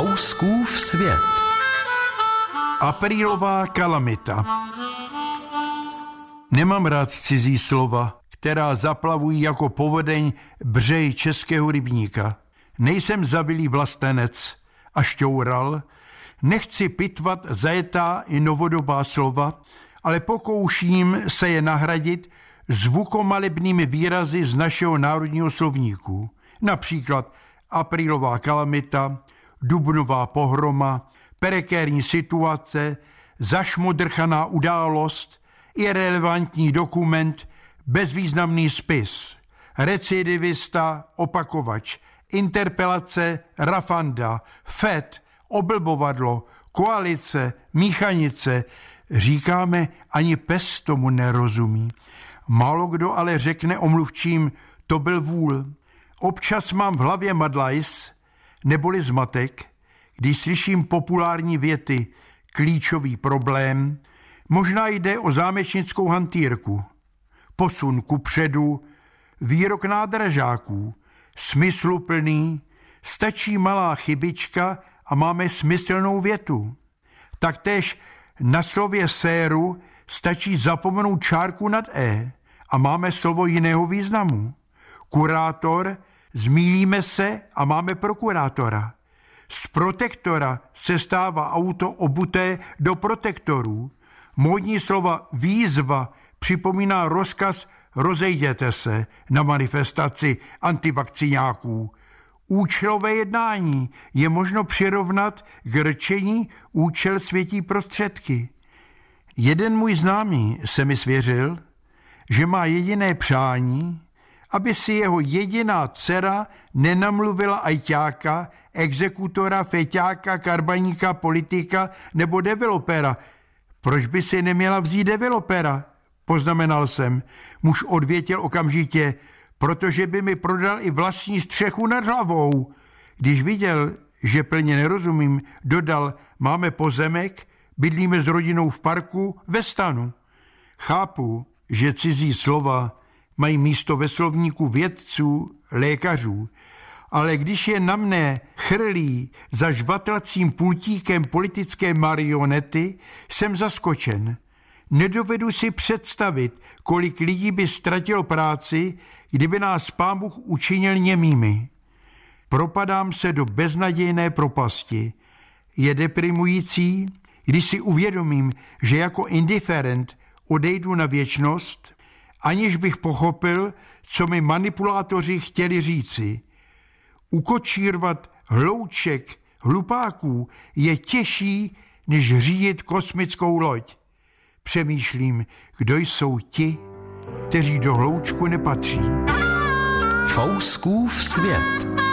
Fouskův svět. Aprílová kalamita. Nemám rád cizí slova, která zaplavují jako povodeň břej českého rybníka. Nejsem zavilý vlastenec a šťoural, nechci pitvat zajetá i novodobá slova, ale pokouším se je nahradit zvukomalebnými výrazy z našeho národního slovníku. Například aprílová kalamita, dubnová pohroma, prekérní situace, zašmodrchaná událost, irrelevantní dokument, bezvýznamný spis, recidivista, opakovač, interpelace, rafanda, FED, oblbovadlo, koalice, míchanice, říkáme, ani pes tomu nerozumí. Málo kdo ale řekne omluvčím, to byl vůl. Občas mám v hlavě madlajs, neboli zmatek, když slyším populární věty klíčový problém, možná jde o zámečnickou hantýrku, posun ku předu, výrok nádražáků, smysluplný, stačí malá chybička a máme smyslnou větu. Taktéž na slově séru stačí zapomenout čárku nad E a máme slovo jiného významu. Kurátor, zmílíme se a máme prokurátora. Z protektora se stává auto obuté do protektorů. Módní slova výzva připomíná rozkaz rozejděte se na manifestaci antivakcináků. Účelové jednání je možno přirovnat k rčení účel světí prostředky. Jeden můj známý se mi svěřil, že má jediné přání, aby si jeho jediná dcera nenamluvila ajťáka, exekutora, feťáka, karbaníka, politika nebo developera. Proč by si neměla vzít developera? Poznamenal jsem. Muž odvětěl okamžitě, protože by mi prodal i vlastní střechu nad hlavou. Když viděl, že plně nerozumím, dodal, máme pozemek, bydlíme s rodinou v parku, ve stanu. Chápu, že cizí slova mají místo ve slovníku vědců, lékařů, ale když je na mne chrlí za žvatlacím pultíkem politické marionety, jsem zaskočen. Nedovedu si představit, kolik lidí by ztratilo práci, kdyby nás pán Bůh učinil němými. Propadám se do beznadějné propasti. Je deprimující, když si uvědomím, že jako indiferent odejdu na věčnost, aniž bych pochopil, co mi manipulátoři chtěli říci. Ukočírovat hlouček hlupáků je těžší, než řídit kosmickou loď. Přemýšlím, kdo jsou ti, kteří do hloučku nepatří. Fouskův svět.